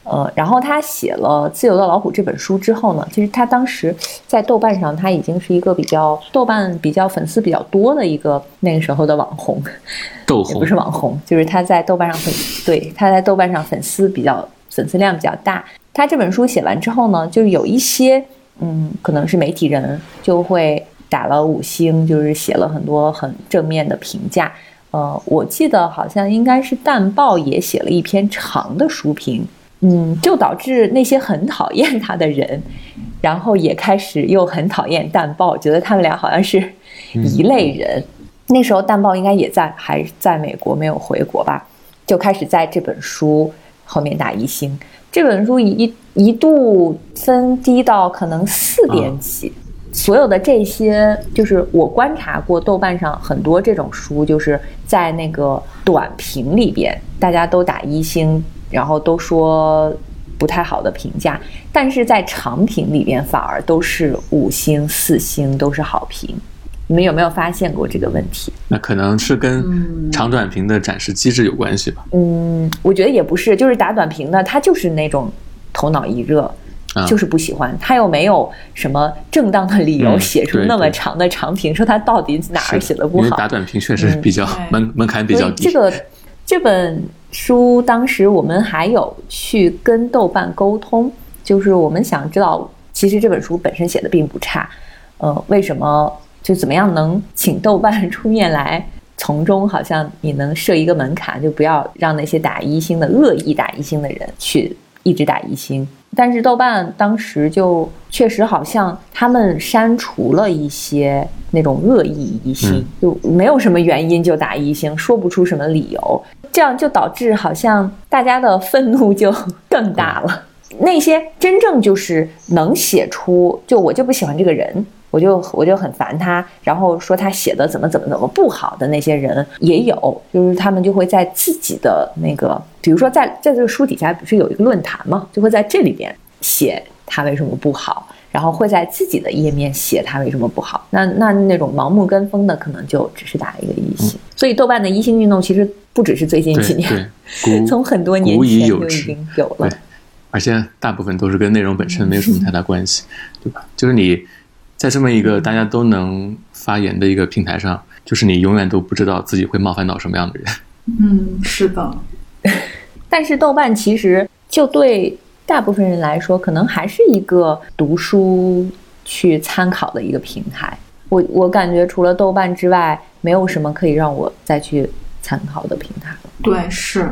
呃，然后他写了《自由的老虎》这本书之后呢，其实他当时在豆瓣上，他已经是一个比较豆瓣比较粉丝比较多的一个那个时候的网红，豆红不是网红，就是他在豆瓣上粉，对，他在豆瓣上粉丝比较粉丝量比较大。他这本书写完之后呢，就是有一些嗯，可能是媒体人就会打了五星，就是写了很多很正面的评价。呃，我记得好像应该是淡报也写了一篇长的书评，嗯，就导致那些很讨厌他的人，然后也开始又很讨厌淡报，觉得他们俩好像是一类人。那时候淡报应该也在还在美国没有回国吧，就开始在这本书后面打一星。这本书一一度分低到可能四点几。所有的这些，就是我观察过豆瓣上很多这种书，就是在那个短评里边，大家都打一星，然后都说不太好的评价，但是在长评里边反而都是五星、四星，都是好评。你们有没有发现过这个问题？那可能是跟长短评的展示机制有关系吧。嗯，我觉得也不是，就是打短评的，他就是那种头脑一热。就是不喜欢他，又没有什么正当的理由写出那么长的长评，说他到底哪儿写的不好？打短评确实比较门门槛比较低。这个这本书当时我们还有去跟豆瓣沟通，就是我们想知道，其实这本书本身写的并不差，呃，为什么就怎么样能请豆瓣出面来从中，好像你能设一个门槛，就不要让那些打一星的恶意打一星的人去一直打一星。但是豆瓣当时就确实好像他们删除了一些那种恶意一星，就没有什么原因就打一星，说不出什么理由，这样就导致好像大家的愤怒就更大了。那些真正就是能写出，就我就不喜欢这个人。我就我就很烦他，然后说他写的怎么怎么怎么不好的那些人也有，就是他们就会在自己的那个，比如说在在这个书底下不是有一个论坛嘛，就会在这里边写他为什么不好，然后会在自己的页面写他为什么不好。那那那种盲目跟风的，可能就只是打一个一星。所以豆瓣的一星运动其实不只是最近几年，从很多年前就已经有了，而且大部分都是跟内容本身没有什么太大关系，对吧？就是你。在这么一个大家都能发言的一个平台上，就是你永远都不知道自己会冒犯到什么样的人。嗯，是的。但是豆瓣其实就对大部分人来说，可能还是一个读书去参考的一个平台。我我感觉除了豆瓣之外，没有什么可以让我再去参考的平台了。对，是。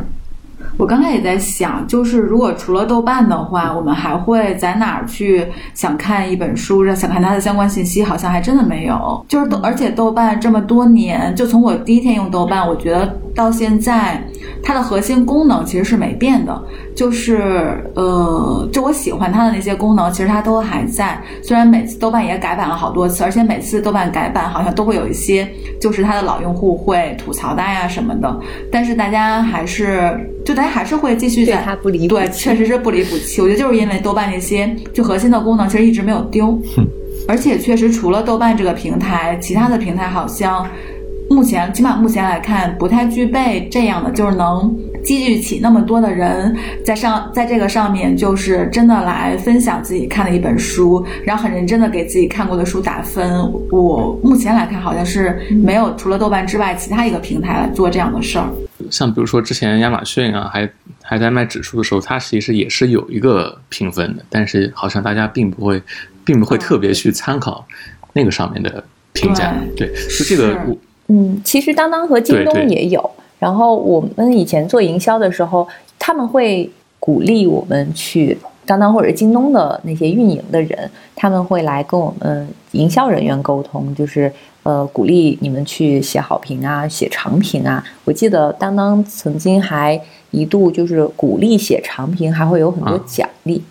我刚才也在想，就是如果除了豆瓣的话，我们还会在哪儿去想看一本书，想看它的相关信息？好像还真的没有。就是豆，而且豆瓣这么多年，就从我第一天用豆瓣，我觉得到现在，它的核心功能其实是没变的。就是呃，就我喜欢它的那些功能，其实它都还在。虽然每次豆瓣也改版了好多次，而且每次豆瓣改版好像都会有一些，就是它的老用户会吐槽它呀什么的。但是大家还是，就大家还是会继续在它不离对，确实是不离不弃。我觉得就是因为豆瓣那些就核心的功能其实一直没有丢，而且确实除了豆瓣这个平台，其他的平台好像目前起码目前来看不太具备这样的，就是能。积聚起那么多的人在上，在这个上面，就是真的来分享自己看的一本书，然后很认真的给自己看过的书打分。我目前来看，好像是没有除了豆瓣之外，其他一个平台来做这样的事儿。像比如说之前亚马逊啊，还还在卖指数的时候，它其实也是有一个评分的，但是好像大家并不会，并不会特别去参考那个上面的评价。对，就这个，嗯，其实当当和京东也有。然后我们以前做营销的时候，他们会鼓励我们去当当或者京东的那些运营的人，他们会来跟我们营销人员沟通，就是。呃，鼓励你们去写好评啊，写长评啊。我记得当当曾经还一度就是鼓励写长评，还会有很多奖励，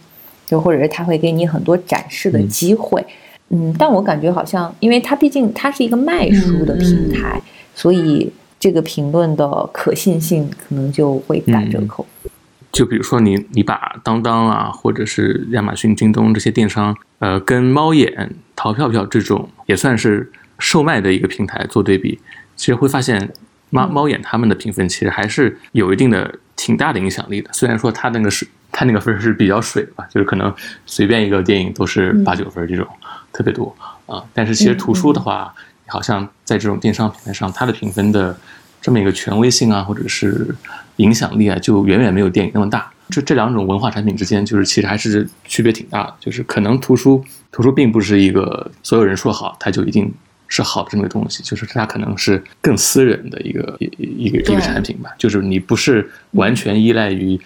就或者是他会给你很多展示的机会。嗯，但我感觉好像，因为它毕竟它是一个卖书的平台，所以这个评论的可信性可能就会打折扣。就比如说你你把当当啊，或者是亚马逊、京东这些电商，呃，跟猫眼、淘票票这种也算是。售卖的一个平台做对比，其实会发现猫猫眼他们的评分其实还是有一定的挺大的影响力的。虽然说它那个是，它那个分是比较水吧，就是可能随便一个电影都是八九分这种，特别多啊。但是其实图书的话，好像在这种电商平台上，它的评分的这么一个权威性啊，或者是影响力啊，就远远没有电影那么大。就这两种文化产品之间，就是其实还是区别挺大的。就是可能图书图书并不是一个所有人说好，它就一定。是好的这么个东西，就是它可能是更私人的一个一一个一个产品吧，就是你不是完全依赖于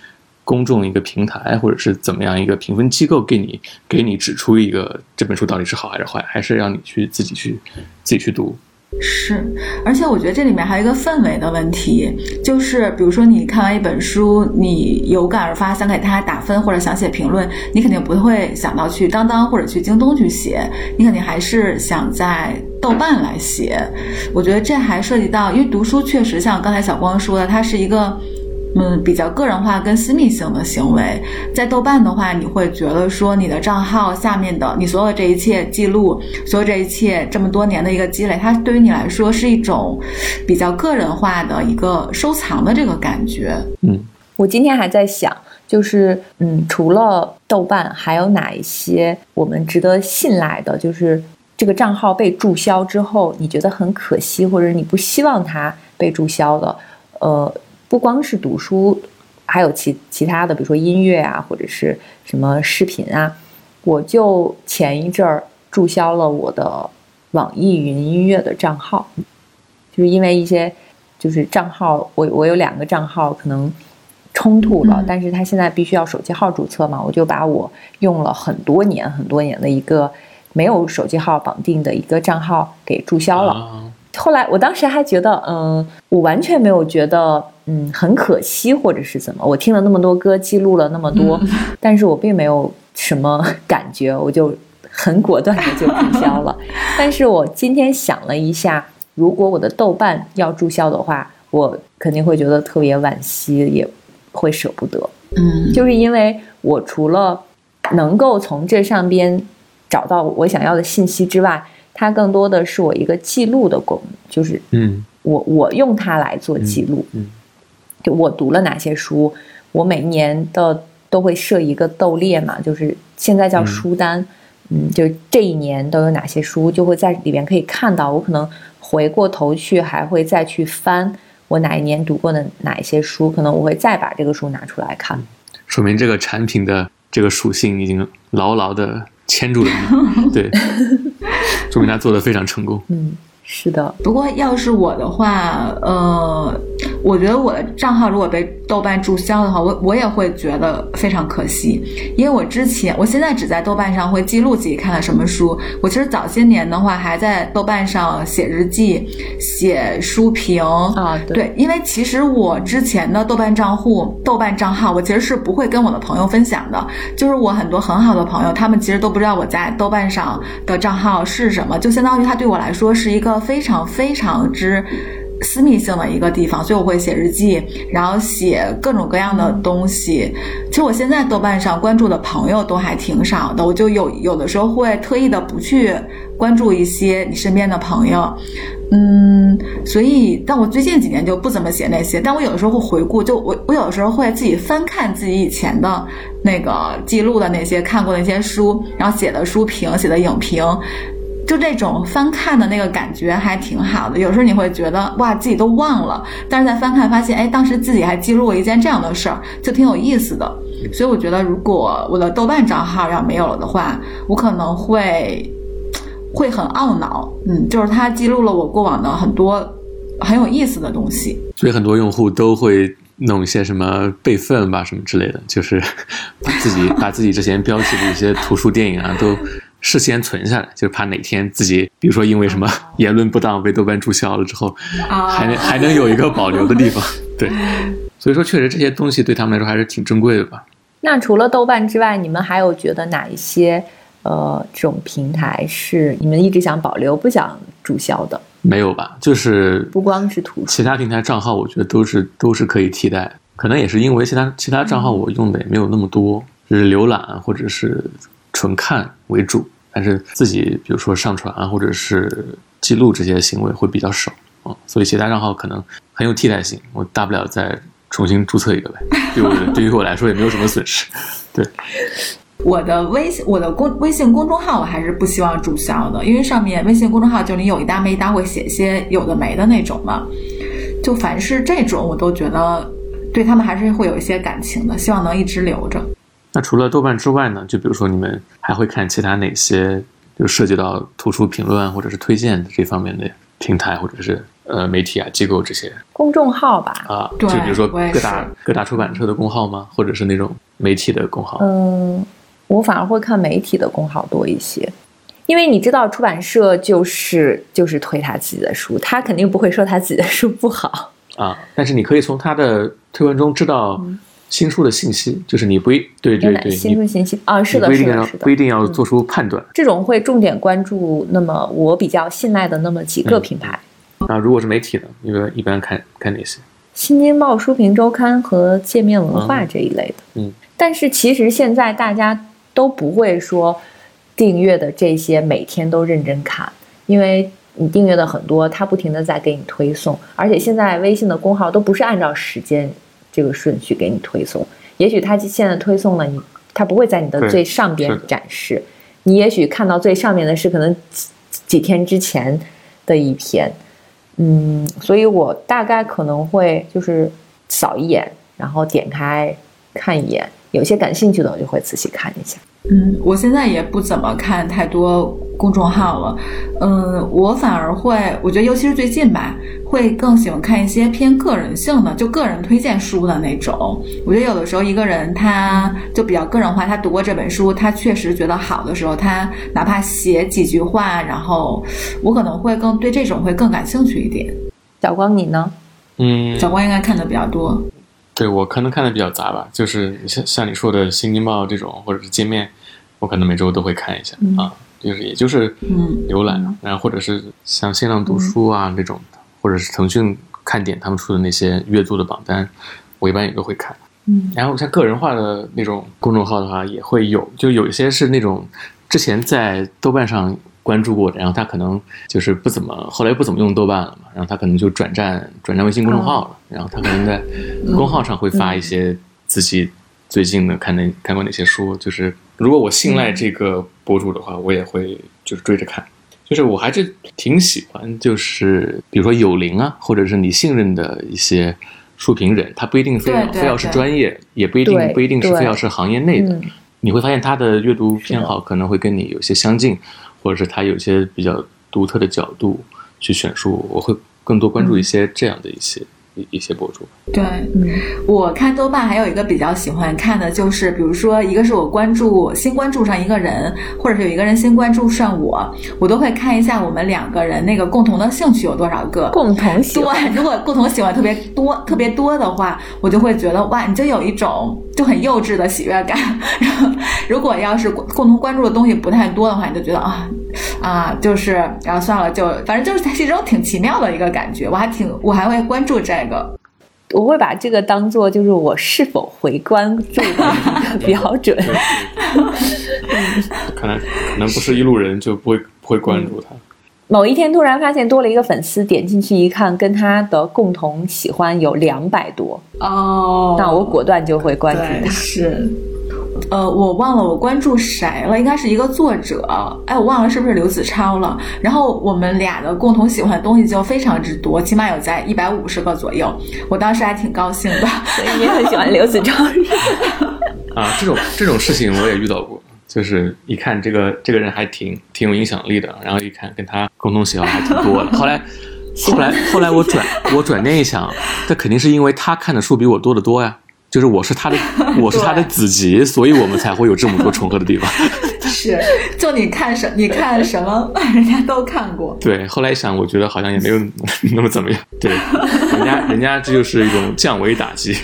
公众一个平台或者是怎么样一个评分机构给你给你指出一个这本书到底是好还是坏，还是让你去自己去自己去读。是，而且我觉得这里面还有一个氛围的问题，就是比如说你看完一本书，你有感而发，想给他打分或者想写评论，你肯定不会想到去当当或者去京东去写，你肯定还是想在豆瓣来写。我觉得这还涉及到，因为读书确实像刚才小光说的，它是一个。嗯，比较个人化跟私密性的行为，在豆瓣的话，你会觉得说你的账号下面的你所有这一切记录，所有这一切这么多年的一个积累，它对于你来说是一种比较个人化的一个收藏的这个感觉。嗯，我今天还在想，就是嗯，除了豆瓣，还有哪一些我们值得信赖的？就是这个账号被注销之后，你觉得很可惜，或者你不希望它被注销的？呃。不光是读书，还有其其他的，比如说音乐啊，或者是什么视频啊。我就前一阵儿注销了我的网易云音乐的账号，就是因为一些就是账号，我我有两个账号可能冲突了，但是他现在必须要手机号注册嘛，我就把我用了很多年很多年的一个没有手机号绑定的一个账号给注销了。后来我当时还觉得，嗯，我完全没有觉得。嗯，很可惜，或者是怎么？我听了那么多歌，记录了那么多，但是我并没有什么感觉，我就很果断的就注销了。但是我今天想了一下，如果我的豆瓣要注销的话，我肯定会觉得特别惋惜，也会舍不得。嗯，就是因为我除了能够从这上边找到我想要的信息之外，它更多的是我一个记录的功能，就是嗯，我我用它来做记录，嗯。就我读了哪些书，我每年的都会设一个豆列嘛，就是现在叫书单，嗯，就这一年都有哪些书，就会在里边可以看到。我可能回过头去还会再去翻我哪一年读过的哪一些书，可能我会再把这个书拿出来看。说明这个产品的这个属性已经牢牢的牵住了你，对，说明他做的非常成功。嗯。是的，不过要是我的话，呃，我觉得我的账号如果被豆瓣注销的话，我我也会觉得非常可惜，因为我之前，我现在只在豆瓣上会记录自己看了什么书。我其实早些年的话，还在豆瓣上写日记、写书评啊，对，因为其实我之前的豆瓣账户、豆瓣账号，我其实是不会跟我的朋友分享的，就是我很多很好的朋友，他们其实都不知道我在豆瓣上的账号是什么，就相当于它对我来说是一个。非常非常之私密性的一个地方，所以我会写日记，然后写各种各样的东西。其实我现在豆瓣上关注的朋友都还挺少的，我就有有的时候会特意的不去关注一些你身边的朋友，嗯，所以但我最近几年就不怎么写那些，但我有的时候会回顾，就我我有的时候会自己翻看自己以前的那个记录的那些看过的那些书，然后写的书评、写的影评。就这种翻看的那个感觉还挺好的。有时候你会觉得哇，自己都忘了，但是在翻看发现，哎，当时自己还记录过一件这样的事儿，就挺有意思的。所以我觉得，如果我的豆瓣账号要没有了的话，我可能会会很懊恼。嗯，就是它记录了我过往的很多很有意思的东西。所以很多用户都会弄一些什么备份吧，什么之类的，就是把自己把自己之前标记的一些图书电影啊都。事先存下来，就是怕哪天自己，比如说因为什么言论不当被豆瓣注销了之后，还能还能有一个保留的地方。对，所以说确实这些东西对他们来说还是挺珍贵的吧。那除了豆瓣之外，你们还有觉得哪一些呃这种平台是你们一直想保留、不想注销的？没有吧？就是不光是图，其他平台账号我觉得都是都是可以替代。可能也是因为其他其他账号我用的也没有那么多，就是浏览或者是。纯看为主，但是自己比如说上传啊，或者是记录这些行为会比较少啊，所以其他账号可能很有替代性，我大不了再重新注册一个呗，对我对于我来说也没有什么损失。对，我的微信我的公微信公众号我还是不希望注销的，因为上面微信公众号就你有一搭没一搭会写一些有的没的那种嘛，就凡是这种我都觉得对他们还是会有一些感情的，希望能一直留着。那除了豆瓣之外呢？就比如说你们还会看其他哪些就涉及到图书评论或者是推荐这方面的平台或者是呃媒体啊机构这些公众号吧？啊，就比如说各大各大出版社的公号吗？或者是那种媒体的公号？嗯，我反而会看媒体的公号多一些，因为你知道出版社就是就是推他自己的书，他肯定不会说他自己的书不好啊。但是你可以从他的推文中知道。新书的信息就是你不一对对对，新书信息啊，是的，不一定要，不一定要做出判断。这种会重点关注那么我比较信赖的那么几个品牌。那如果是媒体的，一般一般看看哪些？新京报书评周刊和界面文化这一类的。嗯，但是其实现在大家都不会说订阅的这些每天都认真看，因为你订阅的很多，它不停的在给你推送，而且现在微信的公号都不是按照时间。这个顺序给你推送，也许他现在推送了你，他不会在你的最上边展示，你也许看到最上面的是可能几几天之前的一篇，嗯，所以我大概可能会就是扫一眼，然后点开看一眼，有些感兴趣的我就会仔细看一下。嗯，我现在也不怎么看太多公众号了，嗯，我反而会，我觉得尤其是最近吧，会更喜欢看一些偏个人性的，就个人推荐书的那种。我觉得有的时候一个人他就比较个人化，他读过这本书，他确实觉得好的时候，他哪怕写几句话，然后我可能会更对这种会更感兴趣一点。小光你呢？嗯，小光应该看的比较多。对我可能看的比较杂吧，就是像像你说的《新京报》这种，或者是界面，我可能每周都会看一下啊，就是也就是浏览，然后或者是像新浪读书啊这种，或者是腾讯看点他们出的那些月度的榜单，我一般也都会看。嗯，然后像个人化的那种公众号的话，也会有，就有一些是那种之前在豆瓣上。关注过的，然后他可能就是不怎么，后来不怎么用豆瓣了嘛，然后他可能就转战转战微信公众号了，然后他可能在公号上会发一些自己最近的看那看过哪些书，就是如果我信赖这个博主的话，我也会就是追着看，就是我还是挺喜欢，就是比如说有灵啊，或者是你信任的一些书评人，他不一定非要非要是专业，也不一定不一定是非要是行业内的，你会发现他的阅读偏好可能会跟你有些相近。或者是他有一些比较独特的角度去选书，我会更多关注一些这样的一些。一一些博主，对，嗯，我看豆瓣还有一个比较喜欢看的，就是比如说，一个是我关注新关注上一个人，或者是有一个人新关注上我，我都会看一下我们两个人那个共同的兴趣有多少个，共同喜欢。如果共同喜欢特别多、特别多的话，我就会觉得哇，你就有一种就很幼稚的喜悦感。然后，如果要是共同关注的东西不太多的话，你就觉得啊啊，就是然后算了，就反正就是它是一种挺奇妙的一个感觉。我还挺，我还会关注这。个，我会把这个当做就是我是否回关注的一个标准。可能可能不是一路人就不会不会关注他。某一天突然发现多了一个粉丝，点进去一看，跟他的共同喜欢有两百多哦，那我果断就会关注他。是，呃，我忘了我关注谁了，应该是一个作者，哎，我忘了是不是刘子超了。然后我们俩的共同喜欢的东西就非常之多，起码有在一百五十个左右。我当时还挺高兴的，所以你很喜欢刘子超。啊，这种这种事情我也遇到过，就是一看这个这个人还挺挺有影响力的，然后一看跟他共同喜好还挺多的。后来 后来后来我转我转念一想，这肯定是因为他看的书比我多得多呀。就是我是他的，我是他的子集，所以我们才会有这么多重合的地方。是，就你看什你看什么，人家都看过。对，后来一想，我觉得好像也没有那么怎么样。对，人家人家这就是一种降维打击。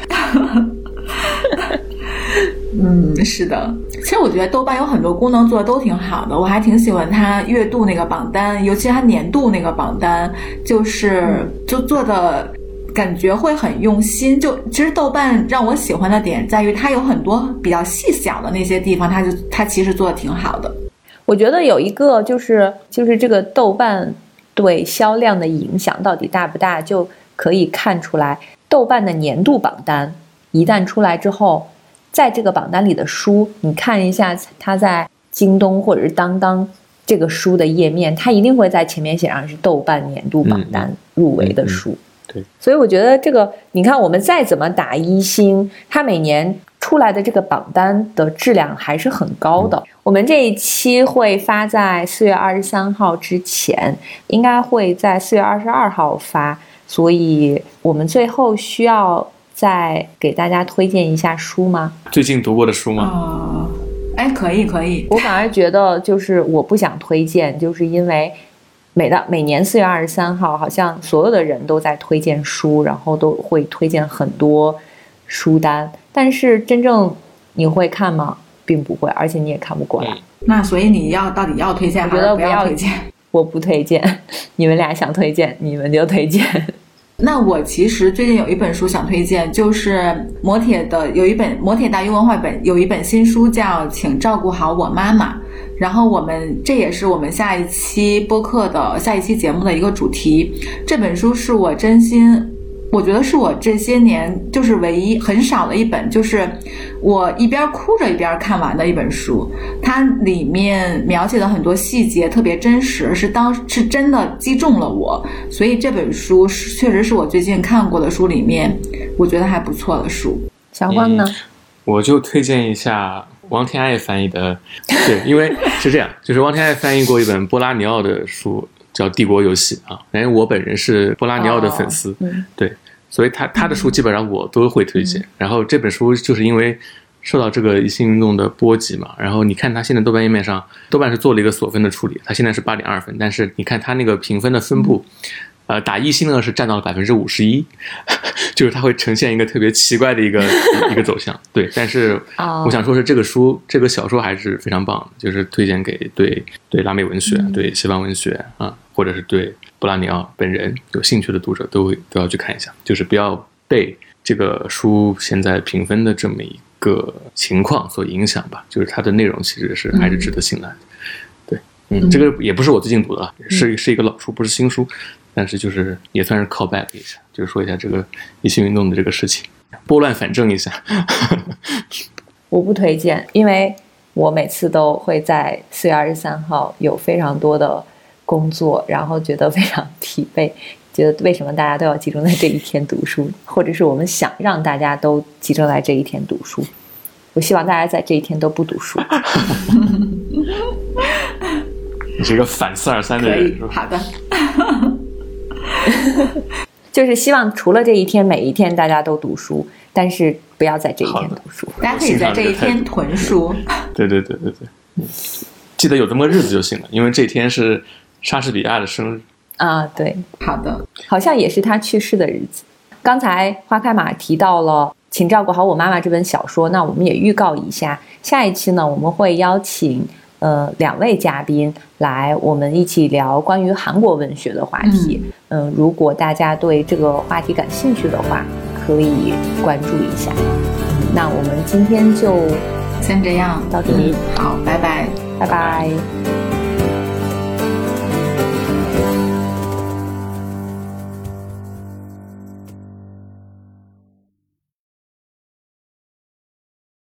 嗯，是的。其实我觉得豆瓣有很多功能做的都挺好的，我还挺喜欢它月度那个榜单，尤其它年度那个榜单，就是就做的。感觉会很用心，就其实豆瓣让我喜欢的点在于它有很多比较细小的那些地方，它就它其实做的挺好的。我觉得有一个就是就是这个豆瓣对销量的影响到底大不大，就可以看出来。豆瓣的年度榜单一旦出来之后，在这个榜单里的书，你看一下它在京东或者是当当这个书的页面，它一定会在前面写上是豆瓣年度榜单入围的书。对，所以我觉得这个，你看我们再怎么打一星，它每年出来的这个榜单的质量还是很高的。我们这一期会发在四月二十三号之前，应该会在四月二十二号发，所以我们最后需要再给大家推荐一下书吗？最近读过的书吗？啊，哎，可以可以。我反而觉得就是我不想推荐，就是因为。每到每年四月二十三号，好像所有的人都在推荐书，然后都会推荐很多书单。但是真正你会看吗？并不会，而且你也看不过来。那所以你要到底要推荐还是不要推荐？我不推荐。你们俩想推荐，你们就推荐。那我其实最近有一本书想推荐，就是磨铁的有一本磨铁大英文化本有一本新书叫《请照顾好我妈妈》。然后我们这也是我们下一期播客的下一期节目的一个主题。这本书是我真心，我觉得是我这些年就是唯一很少的一本，就是我一边哭着一边看完的一本书。它里面描写的很多细节特别真实，是当是真的击中了我。所以这本书确实是我最近看过的书里面我觉得还不错的书。小光呢？我就推荐一下。王天爱翻译的，对，因为是这样，就是王天爱翻译过一本波拉尼奥的书，叫《帝国游戏》啊。因为我本人是波拉尼奥的粉丝，对，所以他他的书基本上我都会推荐。然后这本书就是因为受到这个一性运动的波及嘛，然后你看他现在豆瓣页面上，豆瓣是做了一个锁分的处理，他现在是八点二分，但是你看他那个评分的分布。呃，打一星呢是占到了百分之五十一，就是它会呈现一个特别奇怪的一个一个走向。对，但是我想说是这个书这个小说还是非常棒的，就是推荐给对对拉美文学、对西方文学啊，或者是对布拉尼奥本人有兴趣的读者都会都要去看一下，就是不要被这个书现在评分的这么一个情况所影响吧。就是它的内容其实是还是值得信赖的。对，嗯，这个也不是我最近读的，是是一个老书，不是新书。但是就是也算是 call back 一下，就是说一下这个一性运动的这个事情，拨乱反正一下。我不推荐，因为我每次都会在四月二十三号有非常多的工作，然后觉得非常疲惫，觉得为什么大家都要集中在这一天读书，或者是我们想让大家都集中在这一天读书。我希望大家在这一天都不读书。你是一个反四二三的人，是吧好的。就是希望除了这一天，每一天大家都读书，但是不要在这一天读书。大家可以在这一天囤书。对对对对对，记得有这么个日子就行了，因为这天是莎士比亚的生日啊。对，好的，好像也是他去世的日子。刚才花开马提到了，请照顾好我妈妈这本小说，那我们也预告一下，下一期呢，我们会邀请。呃，两位嘉宾来，我们一起聊关于韩国文学的话题。嗯，如果大家对这个话题感兴趣的话，可以关注一下。那我们今天就先这样，到这里，好，拜拜，拜拜。